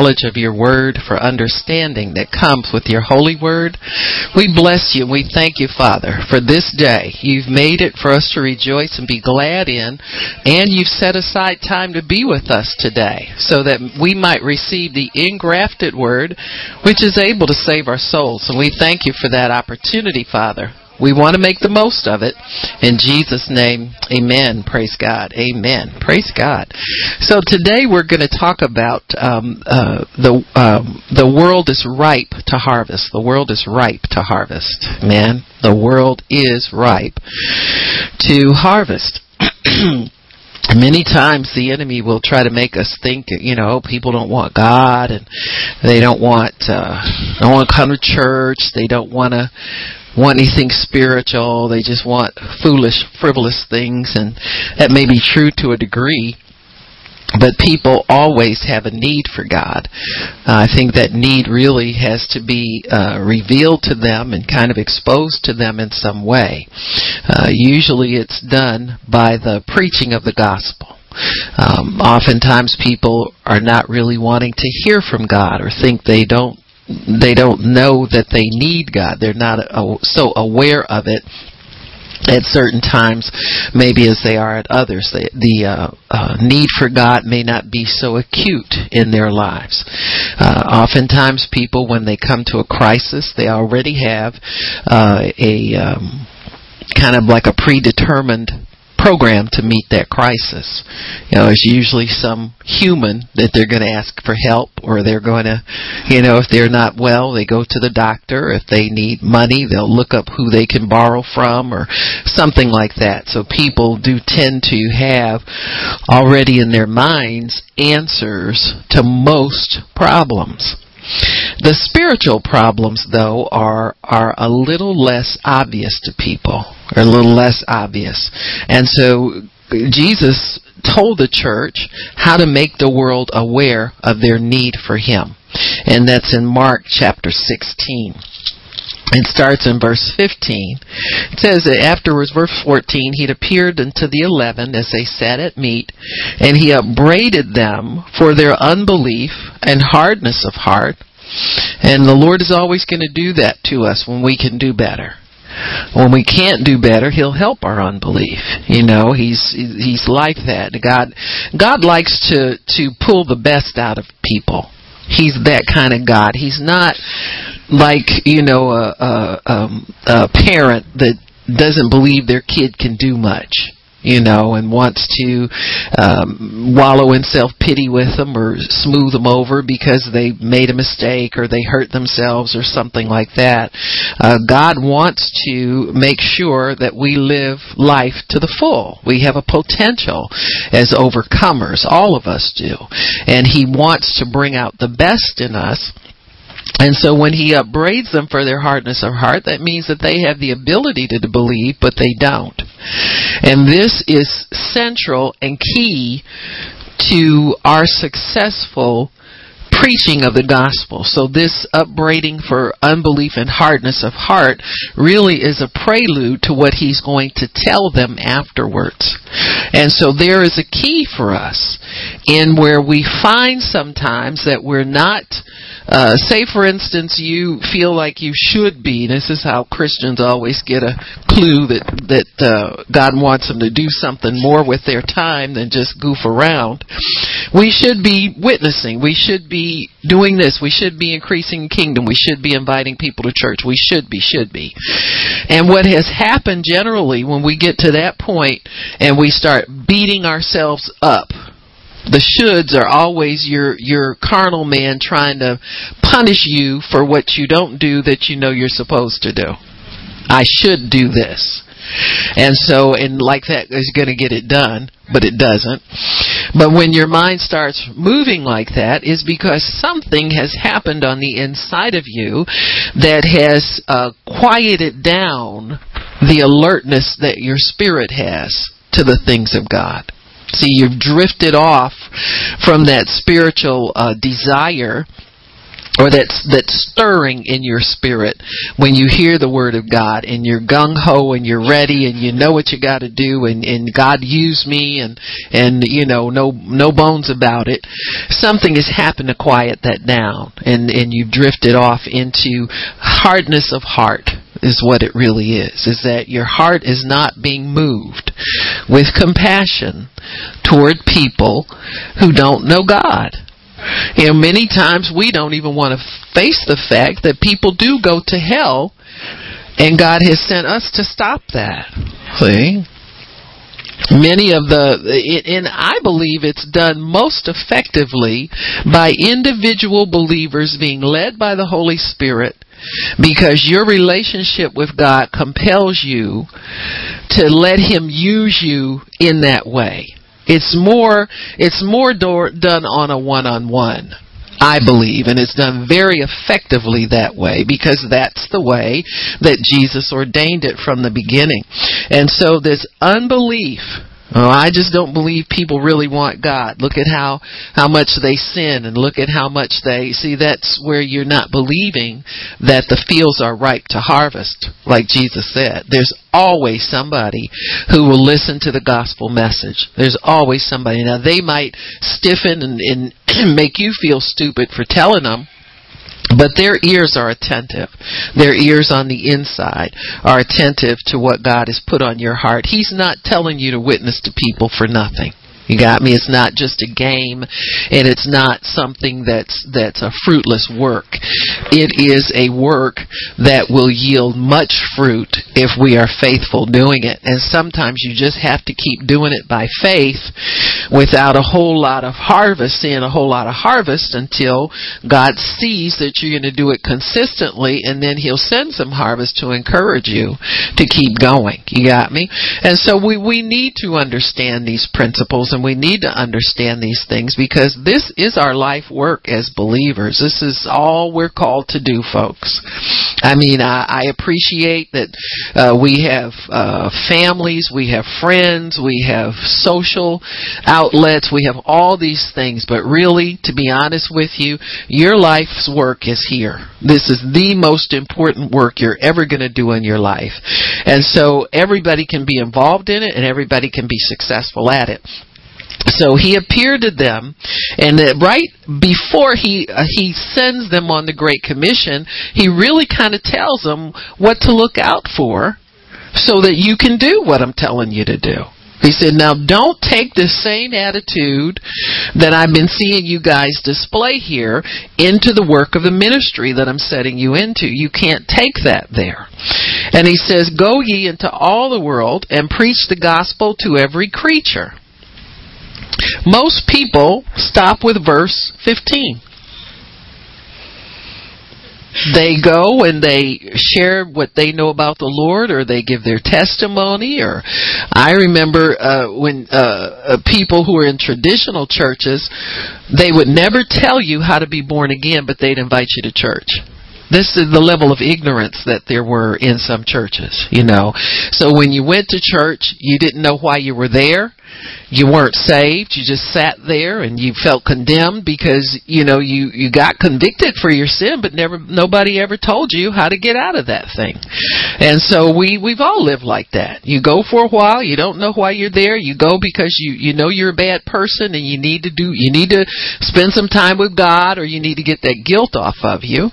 knowledge of your word, for understanding that comes with your holy word. We bless you and we thank you, Father, for this day. You've made it for us to rejoice and be glad in, and you've set aside time to be with us today so that we might receive the engrafted word, which is able to save our souls. And we thank you for that opportunity, Father. We want to make the most of it. In Jesus' name, amen. Praise God. Amen. Praise God. So today we're going to talk about um, uh, the um, the world is ripe to harvest. The world is ripe to harvest. Man, the world is ripe to harvest. many times the enemy will try to make us think you know people don't want god and they don't want uh don't want to come to church they don't want to want anything spiritual. They just want foolish, frivolous things, and that may be true to a degree. But people always have a need for God. Uh, I think that need really has to be uh, revealed to them and kind of exposed to them in some way. Uh, usually it's done by the preaching of the gospel. Um, oftentimes people are not really wanting to hear from God or think they don't they don't know that they need God. They're not so aware of it at certain times, maybe as they are at others. The, the uh, uh, need for God may not be so acute in their lives. Uh, oftentimes, people, when they come to a crisis, they already have uh, a um, kind of like a predetermined program to meet that crisis. You know, it's usually some human that they're going to ask for help or they're going to, you know, if they're not well, they go to the doctor. If they need money, they'll look up who they can borrow from or something like that. So people do tend to have already in their minds answers to most problems. The spiritual problems, though, are are a little less obvious to people, are a little less obvious, and so Jesus told the church how to make the world aware of their need for Him, and that's in Mark chapter sixteen. It starts in verse 15. It says that afterwards, verse 14, he'd appeared unto the eleven as they sat at meat, and he upbraided them for their unbelief and hardness of heart. And the Lord is always going to do that to us when we can do better. When we can't do better, He'll help our unbelief. You know, He's He's like that. God God likes to to pull the best out of people. He's that kind of God. He's not like you know a, a, um, a parent that doesn't believe their kid can do much you know, and wants to um, wallow in self pity with them or smooth them over because they made a mistake or they hurt themselves or something like that. Uh, God wants to make sure that we live life to the full. We have a potential as overcomers. All of us do. And He wants to bring out the best in us and so when he upbraids them for their hardness of heart, that means that they have the ability to believe, but they don't. And this is central and key to our successful preaching of the gospel. So this upbraiding for unbelief and hardness of heart really is a prelude to what he's going to tell them afterwards. And so there is a key for us in where we find sometimes that we're not uh, say, for instance, you feel like you should be. This is how Christians always get a clue that that uh, God wants them to do something more with their time than just goof around. We should be witnessing. We should be doing this. We should be increasing kingdom. We should be inviting people to church. We should be, should be. And what has happened generally when we get to that point and we start beating ourselves up the shoulds are always your your carnal man trying to punish you for what you don't do that you know you're supposed to do. I should do this. And so, and like that is going to get it done, but it doesn't. But when your mind starts moving like that, is because something has happened on the inside of you that has uh, quieted down the alertness that your spirit has to the things of God. See, you've drifted off from that spiritual uh, desire or that's that's stirring in your spirit when you hear the word of God and you're gung ho and you're ready and you know what you got to do and and God use me and and you know no no bones about it. Something has happened to quiet that down and and you've drifted off into hardness of heart is what it really is is that your heart is not being moved with compassion toward people who don't know God you know, many times we don't even want to face the fact that people do go to hell, and God has sent us to stop that. See? Many of the, and I believe it's done most effectively by individual believers being led by the Holy Spirit because your relationship with God compels you to let Him use you in that way. It's more it's more do- done on a one-on-one. I believe, and it's done very effectively that way because that's the way that Jesus ordained it from the beginning. And so this unbelief Oh, I just don't believe people really want God. Look at how how much they sin and look at how much they see that's where you're not believing that the fields are ripe to harvest, like Jesus said. There's always somebody who will listen to the gospel message. There's always somebody. Now they might stiffen and, and make you feel stupid for telling them but their ears are attentive. Their ears on the inside are attentive to what God has put on your heart. He's not telling you to witness to people for nothing. You got me? It's not just a game and it's not something that's that's a fruitless work. It is a work that will yield much fruit if we are faithful doing it. And sometimes you just have to keep doing it by faith without a whole lot of harvest, seeing a whole lot of harvest until God sees that you're going to do it consistently and then he'll send some harvest to encourage you to keep going. You got me? And so we we need to understand these principles and and we need to understand these things because this is our life work as believers. This is all we're called to do, folks. I mean, I, I appreciate that uh, we have uh, families, we have friends, we have social outlets, we have all these things, but really, to be honest with you, your life's work is here. This is the most important work you're ever going to do in your life. And so everybody can be involved in it and everybody can be successful at it. So he appeared to them, and right before he uh, he sends them on the Great Commission, he really kind of tells them what to look out for, so that you can do what I'm telling you to do. He said, now don't take the same attitude that I've been seeing you guys display here into the work of the ministry that I'm setting you into. You can't take that there. And he says, go ye into all the world and preach the gospel to every creature. Most people stop with verse 15. They go and they share what they know about the Lord, or they give their testimony. Or I remember uh, when uh, uh, people who were in traditional churches, they would never tell you how to be born again, but they'd invite you to church this is the level of ignorance that there were in some churches, you know. So when you went to church, you didn't know why you were there. You weren't saved. You just sat there and you felt condemned because you know you you got convicted for your sin but never nobody ever told you how to get out of that thing. And so we we've all lived like that. You go for a while. You don't know why you're there. You go because you you know you're a bad person and you need to do you need to spend some time with God or you need to get that guilt off of you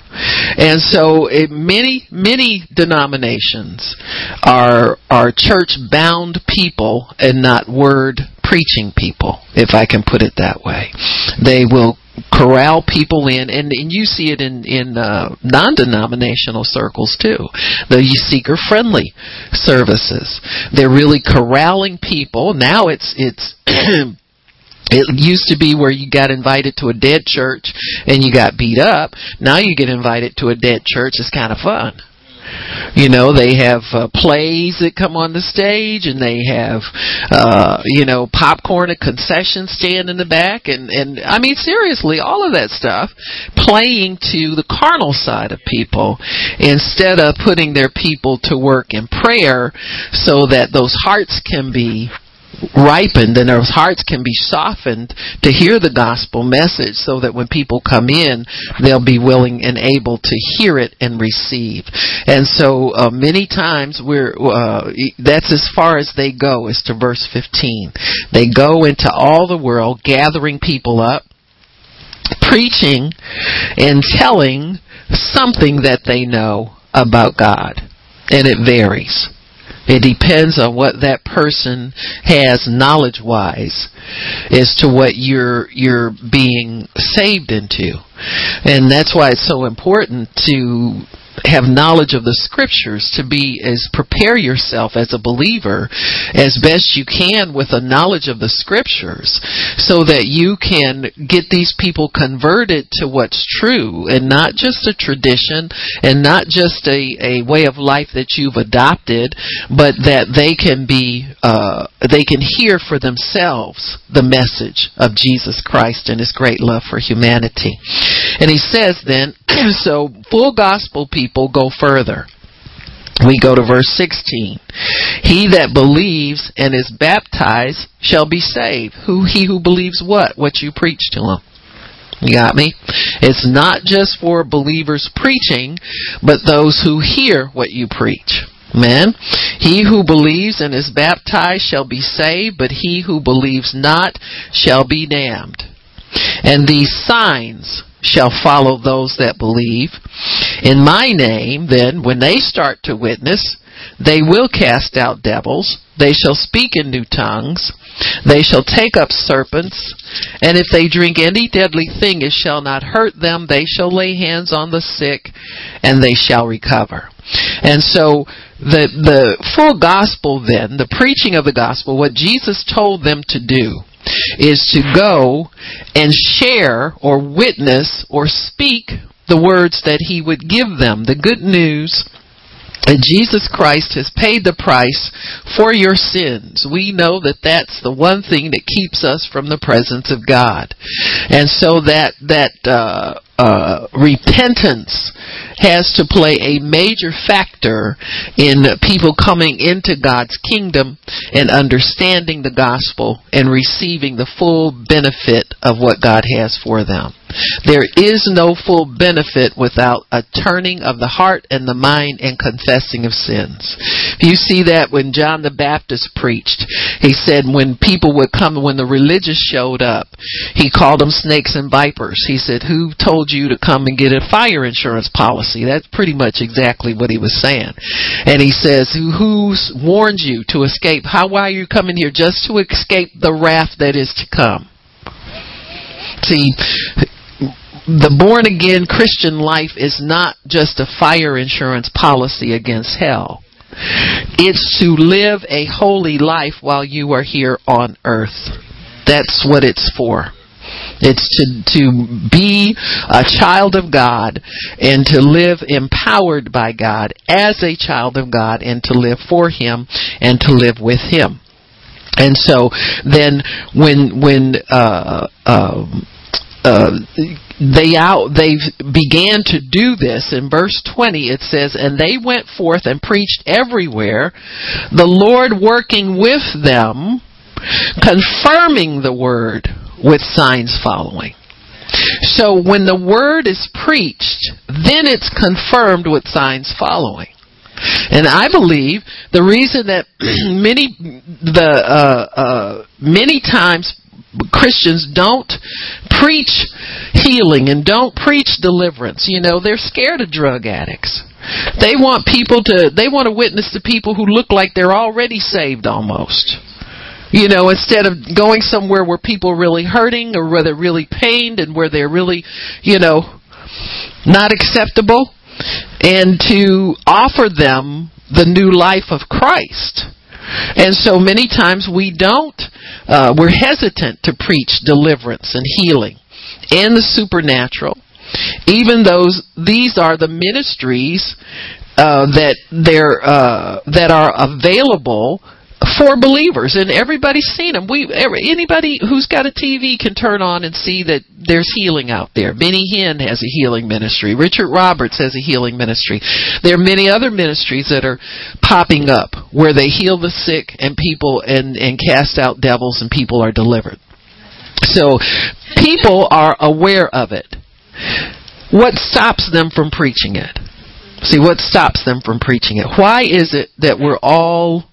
so it, many many denominations are are church bound people and not word preaching people, if I can put it that way. They will corral people in, and, and you see it in in uh, non-denominational circles too. The seeker-friendly services. They're really corralling people. Now it's it's. It used to be where you got invited to a dead church and you got beat up. Now you get invited to a dead church. It's kind of fun. You know, they have uh, plays that come on the stage, and they have, uh, you know, popcorn, a concession stand in the back, and and I mean seriously, all of that stuff playing to the carnal side of people instead of putting their people to work in prayer, so that those hearts can be ripened and their hearts can be softened to hear the gospel message so that when people come in, they'll be willing and able to hear it and receive. And so uh, many times we're, uh, that's as far as they go is to verse 15. They go into all the world gathering people up preaching and telling something that they know about God. And it varies. It depends on what that person has knowledge wise as to what you're you're being saved into. And that's why it's so important to have knowledge of the scriptures to be as prepare yourself as a believer as best you can with a knowledge of the scriptures so that you can get these people converted to what's true and not just a tradition and not just a, a way of life that you've adopted but that they can be uh, they can hear for themselves the message of Jesus Christ and his great love for humanity and he says then so full gospel people go further. We go to verse 16. He that believes and is baptized shall be saved. Who he who believes what? What you preach to him. You got me? It's not just for believers preaching, but those who hear what you preach. Man, he who believes and is baptized shall be saved, but he who believes not shall be damned. And these signs shall follow those that believe. In my name, then, when they start to witness, they will cast out devils. They shall speak in new tongues. They shall take up serpents. And if they drink any deadly thing, it shall not hurt them. They shall lay hands on the sick, and they shall recover. And so, the, the full gospel then, the preaching of the gospel, what Jesus told them to do, is to go and share or witness or speak the words that he would give them, the good news that Jesus Christ has paid the price for your sins. We know that that's the one thing that keeps us from the presence of God. And so that, that, uh, uh, repentance has to play a major factor in people coming into God's kingdom and understanding the gospel and receiving the full benefit of what God has for them. There is no full benefit without a turning of the heart and the mind and confessing of sins. You see that when John the Baptist preached. He said when people would come, when the religious showed up, he called them snakes and vipers. He said, who told you to come and get a fire insurance policy? That's pretty much exactly what he was saying. And he says, who, warned you to escape? How, why are you coming here? Just to escape the wrath that is to come. See, the born again Christian life is not just a fire insurance policy against hell. It's to live a holy life while you are here on earth. That's what it's for. It's to, to be a child of God and to live empowered by God as a child of God and to live for Him and to live with Him. And so then when, when, uh, uh, uh, they out they began to do this. In verse 20 it says and they went forth and preached everywhere the lord working with them confirming the word with signs following. So when the word is preached then it's confirmed with signs following. And I believe the reason that many the uh, uh, many times Christians don't preach healing and don't preach deliverance. You know, they're scared of drug addicts. They want people to, they want to witness to people who look like they're already saved almost. You know, instead of going somewhere where people are really hurting or where they're really pained and where they're really, you know, not acceptable and to offer them the new life of Christ. And so many times we don't, uh, we're hesitant to preach deliverance and healing and the supernatural. Even those, these are the ministries uh, that they're uh, that are available for believers, and everybody's seen them. We anybody who's got a TV can turn on and see that there's healing out there. Benny Hinn has a healing ministry. Richard Roberts has a healing ministry. There are many other ministries that are popping up where they heal the sick and people and and cast out devils and people are delivered. So people are aware of it. What stops them from preaching it? See, what stops them from preaching it? Why is it that we're all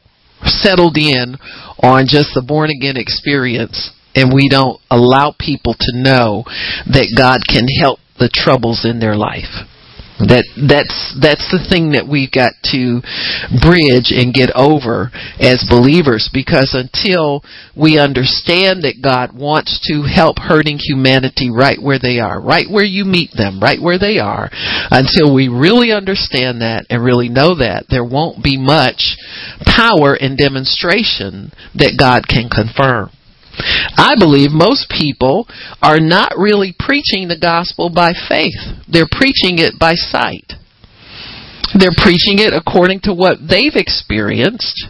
settled in on just the born again experience and we don't allow people to know that God can help the troubles in their life? That that's that's the thing that we've got to bridge and get over as believers because until we understand that God wants to help hurting humanity right where they are, right where you meet them, right where they are, until we really understand that and really know that, there won't be much power and demonstration that God can confirm. I believe most people are not really preaching the gospel by faith. They're preaching it by sight. They're preaching it according to what they've experienced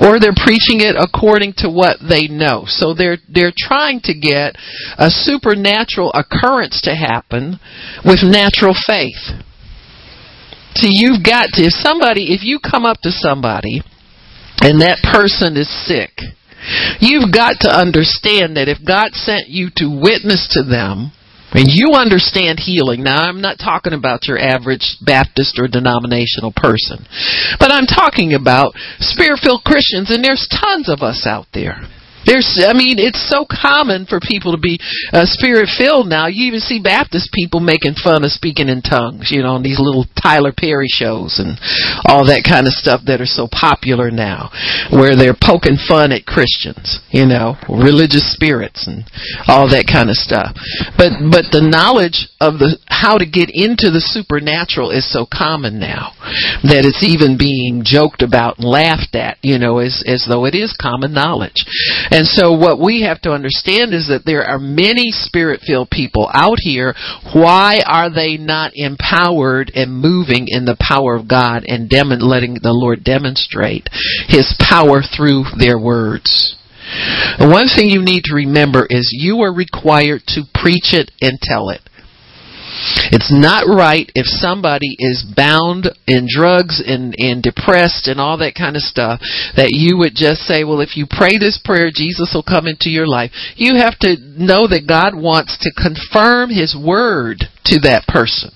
or they're preaching it according to what they know. So they're they're trying to get a supernatural occurrence to happen with natural faith. See, you've got to if somebody if you come up to somebody and that person is sick, You've got to understand that if God sent you to witness to them, and you understand healing. Now, I'm not talking about your average Baptist or denominational person, but I'm talking about spirit filled Christians, and there's tons of us out there. There's, I mean, it's so common for people to be uh, spirit filled now. You even see Baptist people making fun of speaking in tongues, you know, on these little Tyler Perry shows and all that kind of stuff that are so popular now, where they're poking fun at Christians, you know, religious spirits and all that kind of stuff. But but the knowledge of the how to get into the supernatural is so common now that it's even being joked about and laughed at, you know, as as though it is common knowledge. So what we have to understand is that there are many spirit filled people out here. Why are they not empowered and moving in the power of God and dem- letting the Lord demonstrate His power through their words? one thing you need to remember is you are required to preach it and tell it. It's not right if somebody is bound in drugs and, and depressed and all that kind of stuff that you would just say, well, if you pray this prayer, Jesus will come into your life. You have to know that God wants to confirm His word to that person.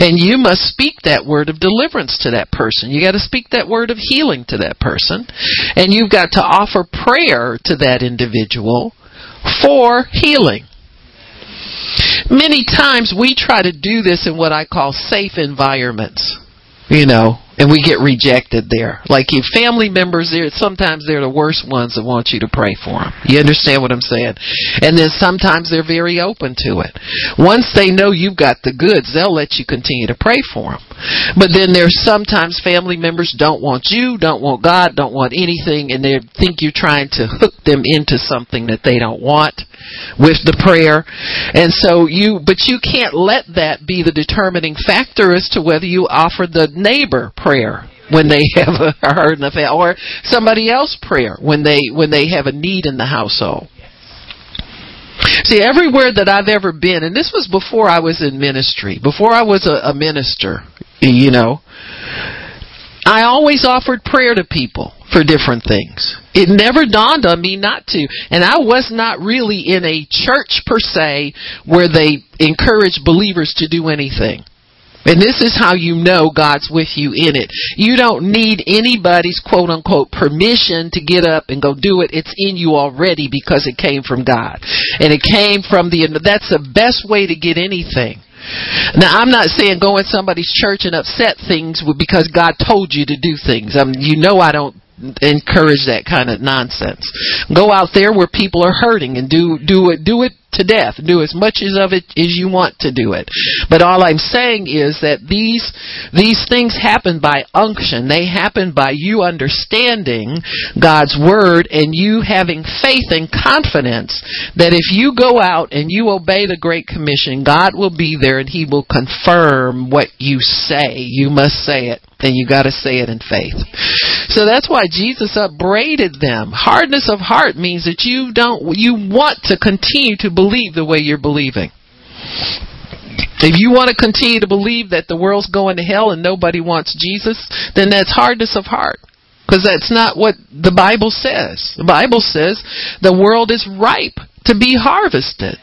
And you must speak that word of deliverance to that person. You got to speak that word of healing to that person. And you've got to offer prayer to that individual for healing. Many times we try to do this in what I call safe environments. You know, and we get rejected there. Like if family members, there sometimes they're the worst ones that want you to pray for them. You understand what I'm saying? And then sometimes they're very open to it. Once they know you've got the goods, they'll let you continue to pray for them. But then there's sometimes family members don't want you, don't want God, don't want anything, and they think you're trying to hook them into something that they don't want with the prayer. And so you, but you can't let that be the determining factor as to whether you offer the neighbor prayer prayer when they have a hurt in the family, or somebody else prayer when they when they have a need in the household. See, everywhere that I've ever been, and this was before I was in ministry, before I was a, a minister, you know, I always offered prayer to people for different things. It never dawned on me not to. And I was not really in a church per se where they encourage believers to do anything. And this is how you know God's with you in it. You don't need anybody's quote unquote permission to get up and go do it. It's in you already because it came from God. And it came from the, that's the best way to get anything. Now, I'm not saying go in somebody's church and upset things because God told you to do things. I mean, you know I don't encourage that kind of nonsense. Go out there where people are hurting and do do it do it to death. Do as much of it as you want to do it. But all I'm saying is that these these things happen by unction. They happen by you understanding God's word and you having faith and confidence that if you go out and you obey the great commission, God will be there and he will confirm what you say. You must say it and you got to say it in faith. So that's why Jesus upbraided them. Hardness of heart means that you don't you want to continue to believe the way you're believing. If you want to continue to believe that the world's going to hell and nobody wants Jesus, then that's hardness of heart. Because that's not what the Bible says. The Bible says the world is ripe to be harvested.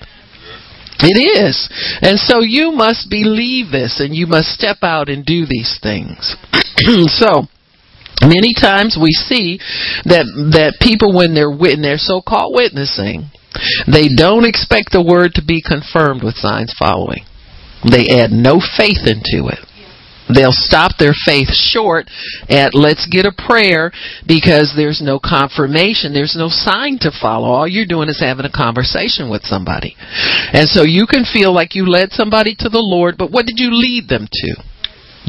It is. And so you must believe this and you must step out and do these things. so, many times we see that that people when they're when they're so-called witnessing, they don't expect the word to be confirmed with signs following. They add no faith into it. They'll stop their faith short at let's get a prayer because there's no confirmation, there's no sign to follow. All you're doing is having a conversation with somebody. And so you can feel like you led somebody to the Lord, but what did you lead them to?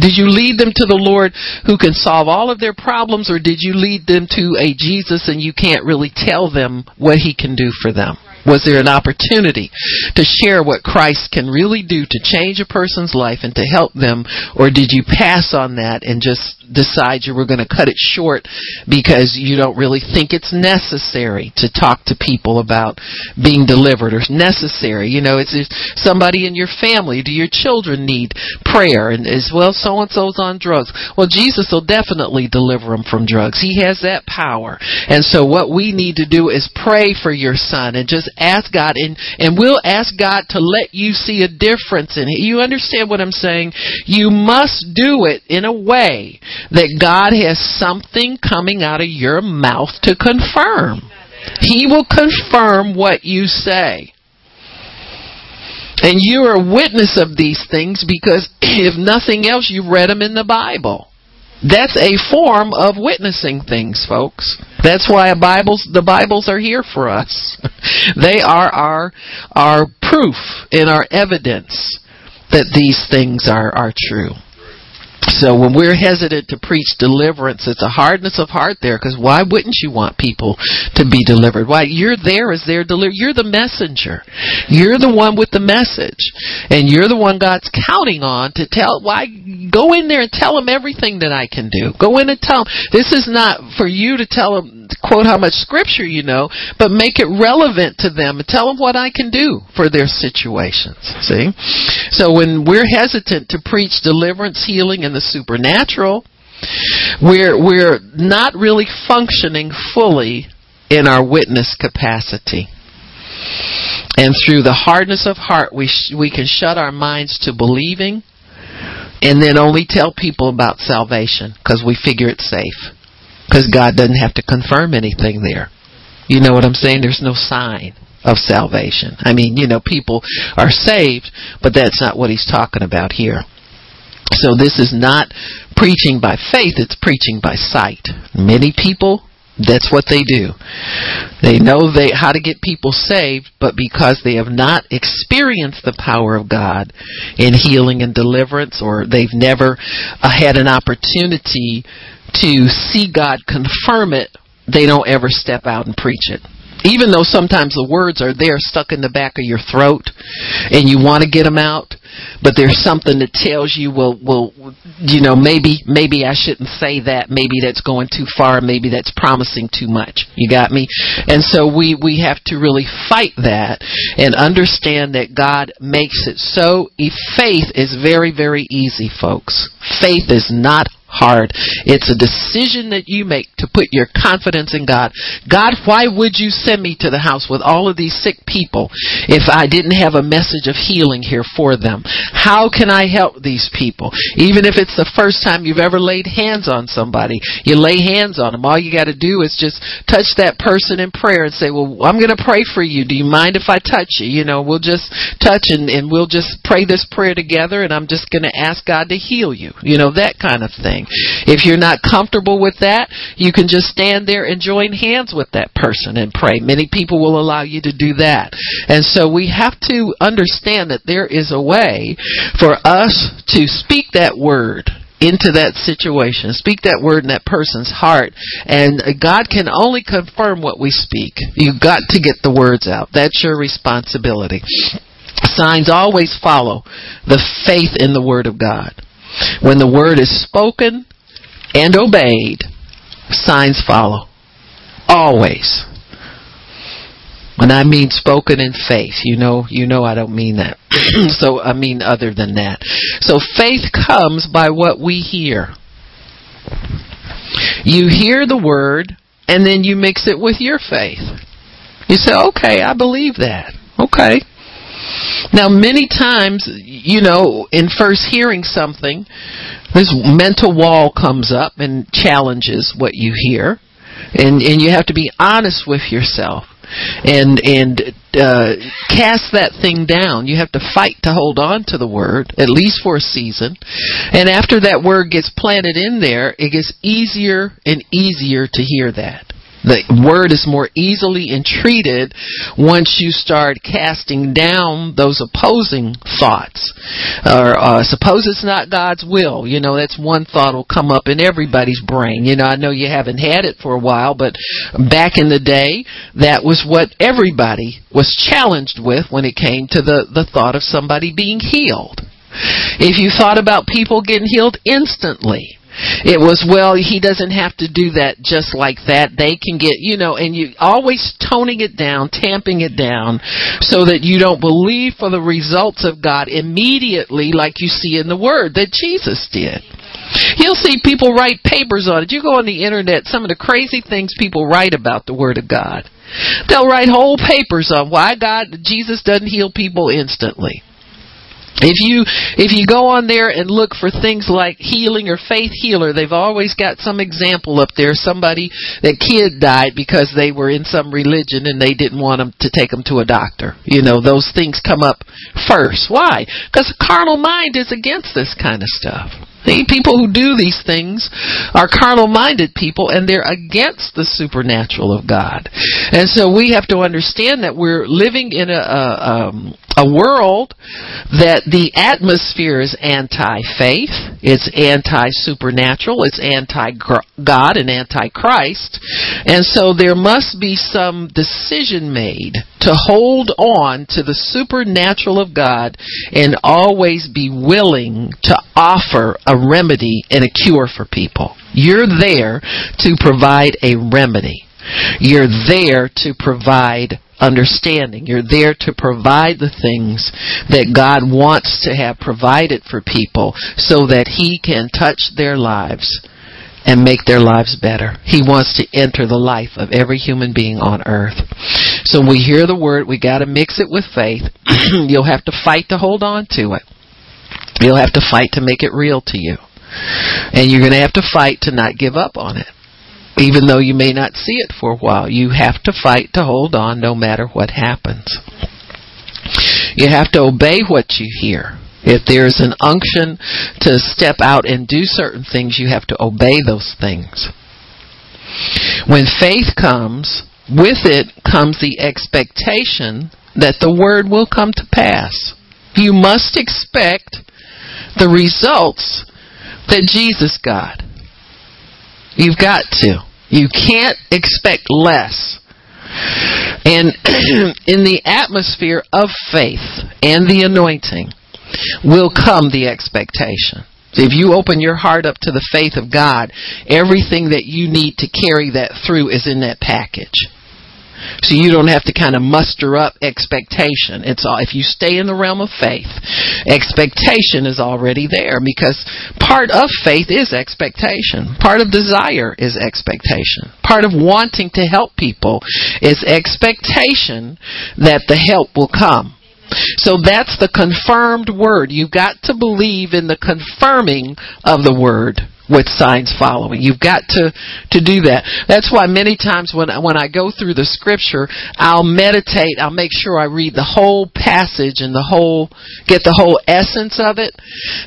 Did you lead them to the Lord who can solve all of their problems, or did you lead them to a Jesus and you can't really tell them what he can do for them? Was there an opportunity to share what Christ can really do to change a person's life and to help them, or did you pass on that and just decide you were going to cut it short because you don't really think it's necessary to talk to people about being delivered or necessary. You know, it's somebody in your family. Do your children need prayer? And as well, so and so's on drugs. Well, Jesus will definitely deliver them from drugs. He has that power. And so what we need to do is pray for your son and just ask God and, and we'll ask God to let you see a difference in it. You understand what I'm saying? You must do it in a way that God has something coming out of your mouth to confirm. He will confirm what you say. And you are a witness of these things because if nothing else, you've read them in the Bible. That's a form of witnessing things, folks. That's why Bibles, the Bibles are here for us. they are our, our proof and our evidence that these things are, are true. So when we're hesitant to preach deliverance, it's a hardness of heart there because why wouldn't you want people to be delivered? Why you're there as their deliver. You're the messenger. You're the one with the message, and you're the one God's counting on to tell. Why go in there and tell them everything that I can do. Go in and tell them. This is not for you to tell them quote how much scripture you know, but make it relevant to them and tell them what I can do for their situations. See, so when we're hesitant to preach deliverance, healing, and the supernatural, we're we're not really functioning fully in our witness capacity. And through the hardness of heart, we sh- we can shut our minds to believing, and then only tell people about salvation because we figure it's safe. Because God doesn't have to confirm anything there. You know what I'm saying? There's no sign of salvation. I mean, you know, people are saved, but that's not what he's talking about here. So this is not preaching by faith, it's preaching by sight. Many people that's what they do. They know they how to get people saved, but because they have not experienced the power of God in healing and deliverance or they've never uh, had an opportunity to see God confirm it, they don't ever step out and preach it even though sometimes the words are there stuck in the back of your throat and you want to get them out but there's something that tells you well well you know maybe maybe I shouldn't say that. Maybe that's going too far. Maybe that's promising too much. You got me? And so we we have to really fight that and understand that God makes it so. If faith is very very easy folks. Faith is not hard. It's a decision that you make to put your confidence in God. God, why would you send me to the house with all of these sick people if I didn't have a message of healing here for them? How can I help these people? Even if it's the first time you've ever laid hands on somebody, you lay hands on them. All you got to do is just touch that person in prayer and say, well, I'm going to pray for you. Do you mind if I touch you? You know, we'll just touch and, and we'll just pray this prayer together and I'm just going to ask God to heal you. You know, that kind of thing. If you're not comfortable with that, you can just stand there and join hands with that person and pray. Many people will allow you to do that. And so we have to understand that there is a way for us to speak that word into that situation. Speak that word in that person's heart. And God can only confirm what we speak. You've got to get the words out. That's your responsibility. Signs always follow the faith in the word of God. When the word is spoken and obeyed, signs follow. Always. When I mean spoken in faith, you know, you know I don't mean that. so I mean other than that. So faith comes by what we hear. You hear the word and then you mix it with your faith. You say, okay, I believe that. Okay. Now, many times, you know, in first hearing something, this mental wall comes up and challenges what you hear. And, and you have to be honest with yourself and and uh, cast that thing down. You have to fight to hold on to the word at least for a season, and after that word gets planted in there, it gets easier and easier to hear that. The word is more easily entreated once you start casting down those opposing thoughts. Or uh, suppose it's not God's will. You know, that's one thought will come up in everybody's brain. You know, I know you haven't had it for a while, but back in the day, that was what everybody was challenged with when it came to the, the thought of somebody being healed. If you thought about people getting healed instantly, it was, well, he doesn't have to do that just like that. They can get, you know, and you always toning it down, tamping it down so that you don't believe for the results of God immediately like you see in the Word that Jesus did. You'll see people write papers on it. You go on the internet, some of the crazy things people write about the Word of God. They'll write whole papers on why God, Jesus doesn't heal people instantly. If you if you go on there and look for things like healing or faith healer, they've always got some example up there. Somebody that kid died because they were in some religion and they didn't want them to take them to a doctor. You know, those things come up first. Why? Because carnal mind is against this kind of stuff. The people who do these things are carnal minded people and they're against the supernatural of God. And so we have to understand that we're living in a, a, um, a world that the atmosphere is anti-faith, it's anti-supernatural, it's anti-God and anti-Christ, and so there must be some decision made to hold on to the supernatural of God and always be willing to offer a remedy and a cure for people. You're there to provide a remedy. You're there to provide understanding. You're there to provide the things that God wants to have provided for people so that He can touch their lives and make their lives better. He wants to enter the life of every human being on earth. So when we hear the word, we got to mix it with faith. You'll have to fight to hold on to it. You'll have to fight to make it real to you. And you're going to have to fight to not give up on it even though you may not see it for a while. You have to fight to hold on no matter what happens. You have to obey what you hear. If there's an unction to step out and do certain things, you have to obey those things. When faith comes, with it comes the expectation that the word will come to pass. You must expect the results that Jesus got. You've got to. You can't expect less. And in the atmosphere of faith and the anointing will come the expectation. If you open your heart up to the faith of God, everything that you need to carry that through is in that package. So you don't have to kind of muster up expectation. It's all, if you stay in the realm of faith, expectation is already there because part of faith is expectation. Part of desire is expectation. Part of wanting to help people is expectation that the help will come. So that's the confirmed word. You've got to believe in the confirming of the word with signs following. You've got to to do that. That's why many times when when I go through the scripture, I'll meditate. I'll make sure I read the whole passage and the whole get the whole essence of it,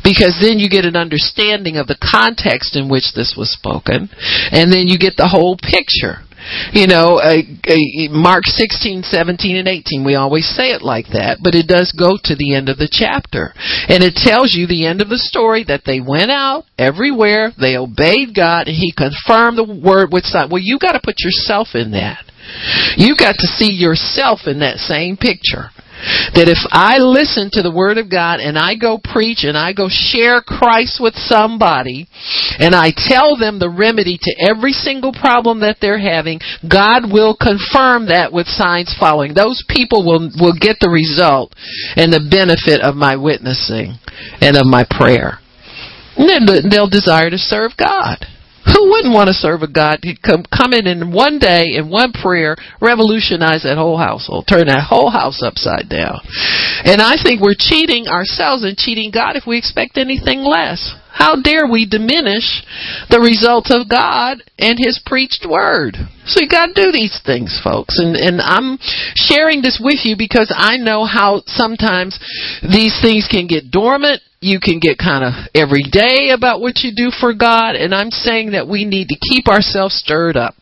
because then you get an understanding of the context in which this was spoken, and then you get the whole picture. You know, uh, uh, Mark 16, 17, and 18, we always say it like that, but it does go to the end of the chapter. And it tells you the end of the story that they went out everywhere, they obeyed God, and He confirmed the word with sign. Well, you got to put yourself in that. You got to see yourself in that same picture. That if I listen to the Word of God and I go preach and I go share Christ with somebody and I tell them the remedy to every single problem that they're having, God will confirm that with signs following. Those people will, will get the result and the benefit of my witnessing and of my prayer. And then they'll desire to serve God. Who wouldn't want to serve a God who come come in in one day in one prayer revolutionize that whole household, turn that whole house upside down? And I think we're cheating ourselves and cheating God if we expect anything less. How dare we diminish the results of God and His preached word? So you got to do these things, folks. And and I'm sharing this with you because I know how sometimes these things can get dormant you can get kind of every day about what you do for God, and I'm saying that we need to keep ourselves stirred up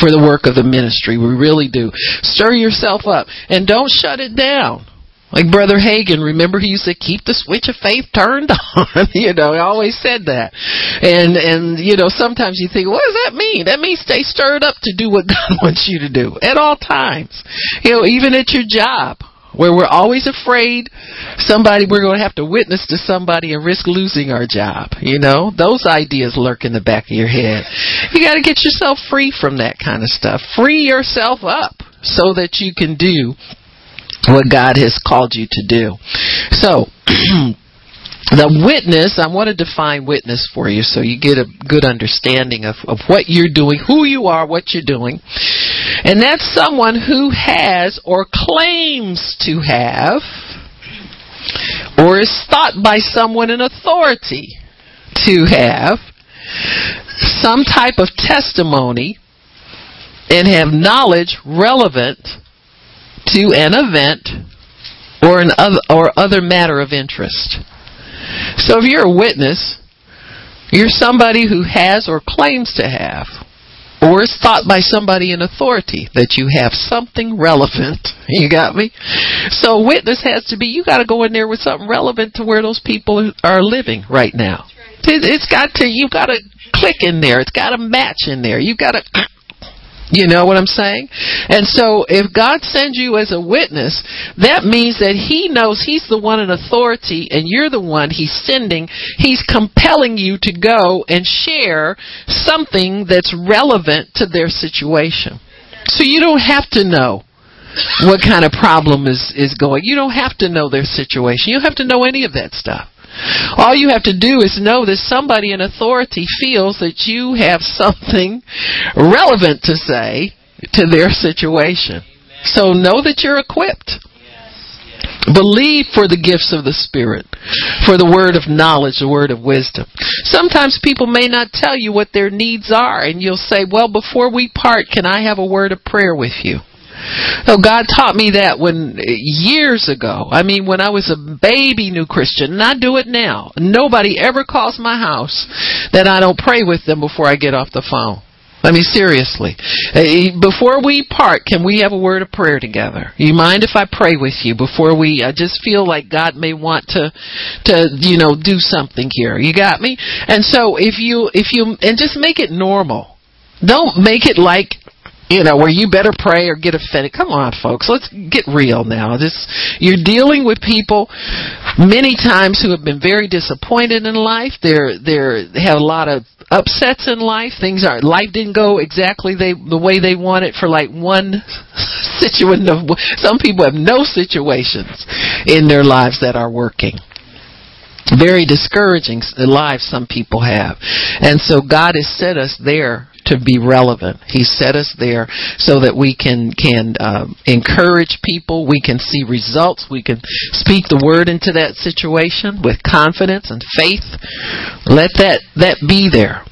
for the work of the ministry. We really do. Stir yourself up and don't shut it down. Like Brother Hagin, remember he used to keep the switch of faith turned on. you know, he always said that. And and you know, sometimes you think, what does that mean? That means stay stirred up to do what God wants you to do at all times. You know, even at your job where we're always afraid somebody we're going to have to witness to somebody and risk losing our job you know? Those ideas lurk in the back of your head. You got to get yourself free from that kind of stuff. Free yourself up so that you can do what God has called you to do. So the witness, I want to define witness for you so you get a good understanding of, of what you're doing, who you are, what you're doing. And that's someone who has or claims to have or is thought by someone in authority to have some type of testimony and have knowledge relevant to an event or an other, or other matter of interest. So if you're a witness, you're somebody who has or claims to have or is thought by somebody in authority that you have something relevant. You got me? So witness has to be, you got to go in there with something relevant to where those people are living right now. It's got to, you got to click in there. It's got to match in there. You got to you know what I'm saying? And so if God sends you as a witness, that means that He knows He's the one in authority and you're the one He's sending. He's compelling you to go and share something that's relevant to their situation. So you don't have to know what kind of problem is, is going. You don't have to know their situation. You don't have to know any of that stuff. All you have to do is know that somebody in authority feels that you have something relevant to say to their situation. So know that you're equipped. Believe for the gifts of the Spirit, for the word of knowledge, the word of wisdom. Sometimes people may not tell you what their needs are, and you'll say, Well, before we part, can I have a word of prayer with you? So God taught me that when years ago. I mean, when I was a baby new Christian, and I do it now. Nobody ever calls my house that I don't pray with them before I get off the phone. I mean, seriously. Uh, before we part, can we have a word of prayer together? You mind if I pray with you before we? I just feel like God may want to, to you know, do something here. You got me? And so if you, if you, and just make it normal. Don't make it like you know, where you better pray or get offended. Come on, folks, let's get real now. This you're dealing with people many times who have been very disappointed in life. They're they're they have a lot of upsets in life. Things are life didn't go exactly they the way they wanted for like one situation. Some people have no situations in their lives that are working very discouraging lives some people have. And so God has set us there to be relevant. He set us there so that we can can uh, encourage people. We can see results. We can speak the word into that situation with confidence and faith. Let that that be there.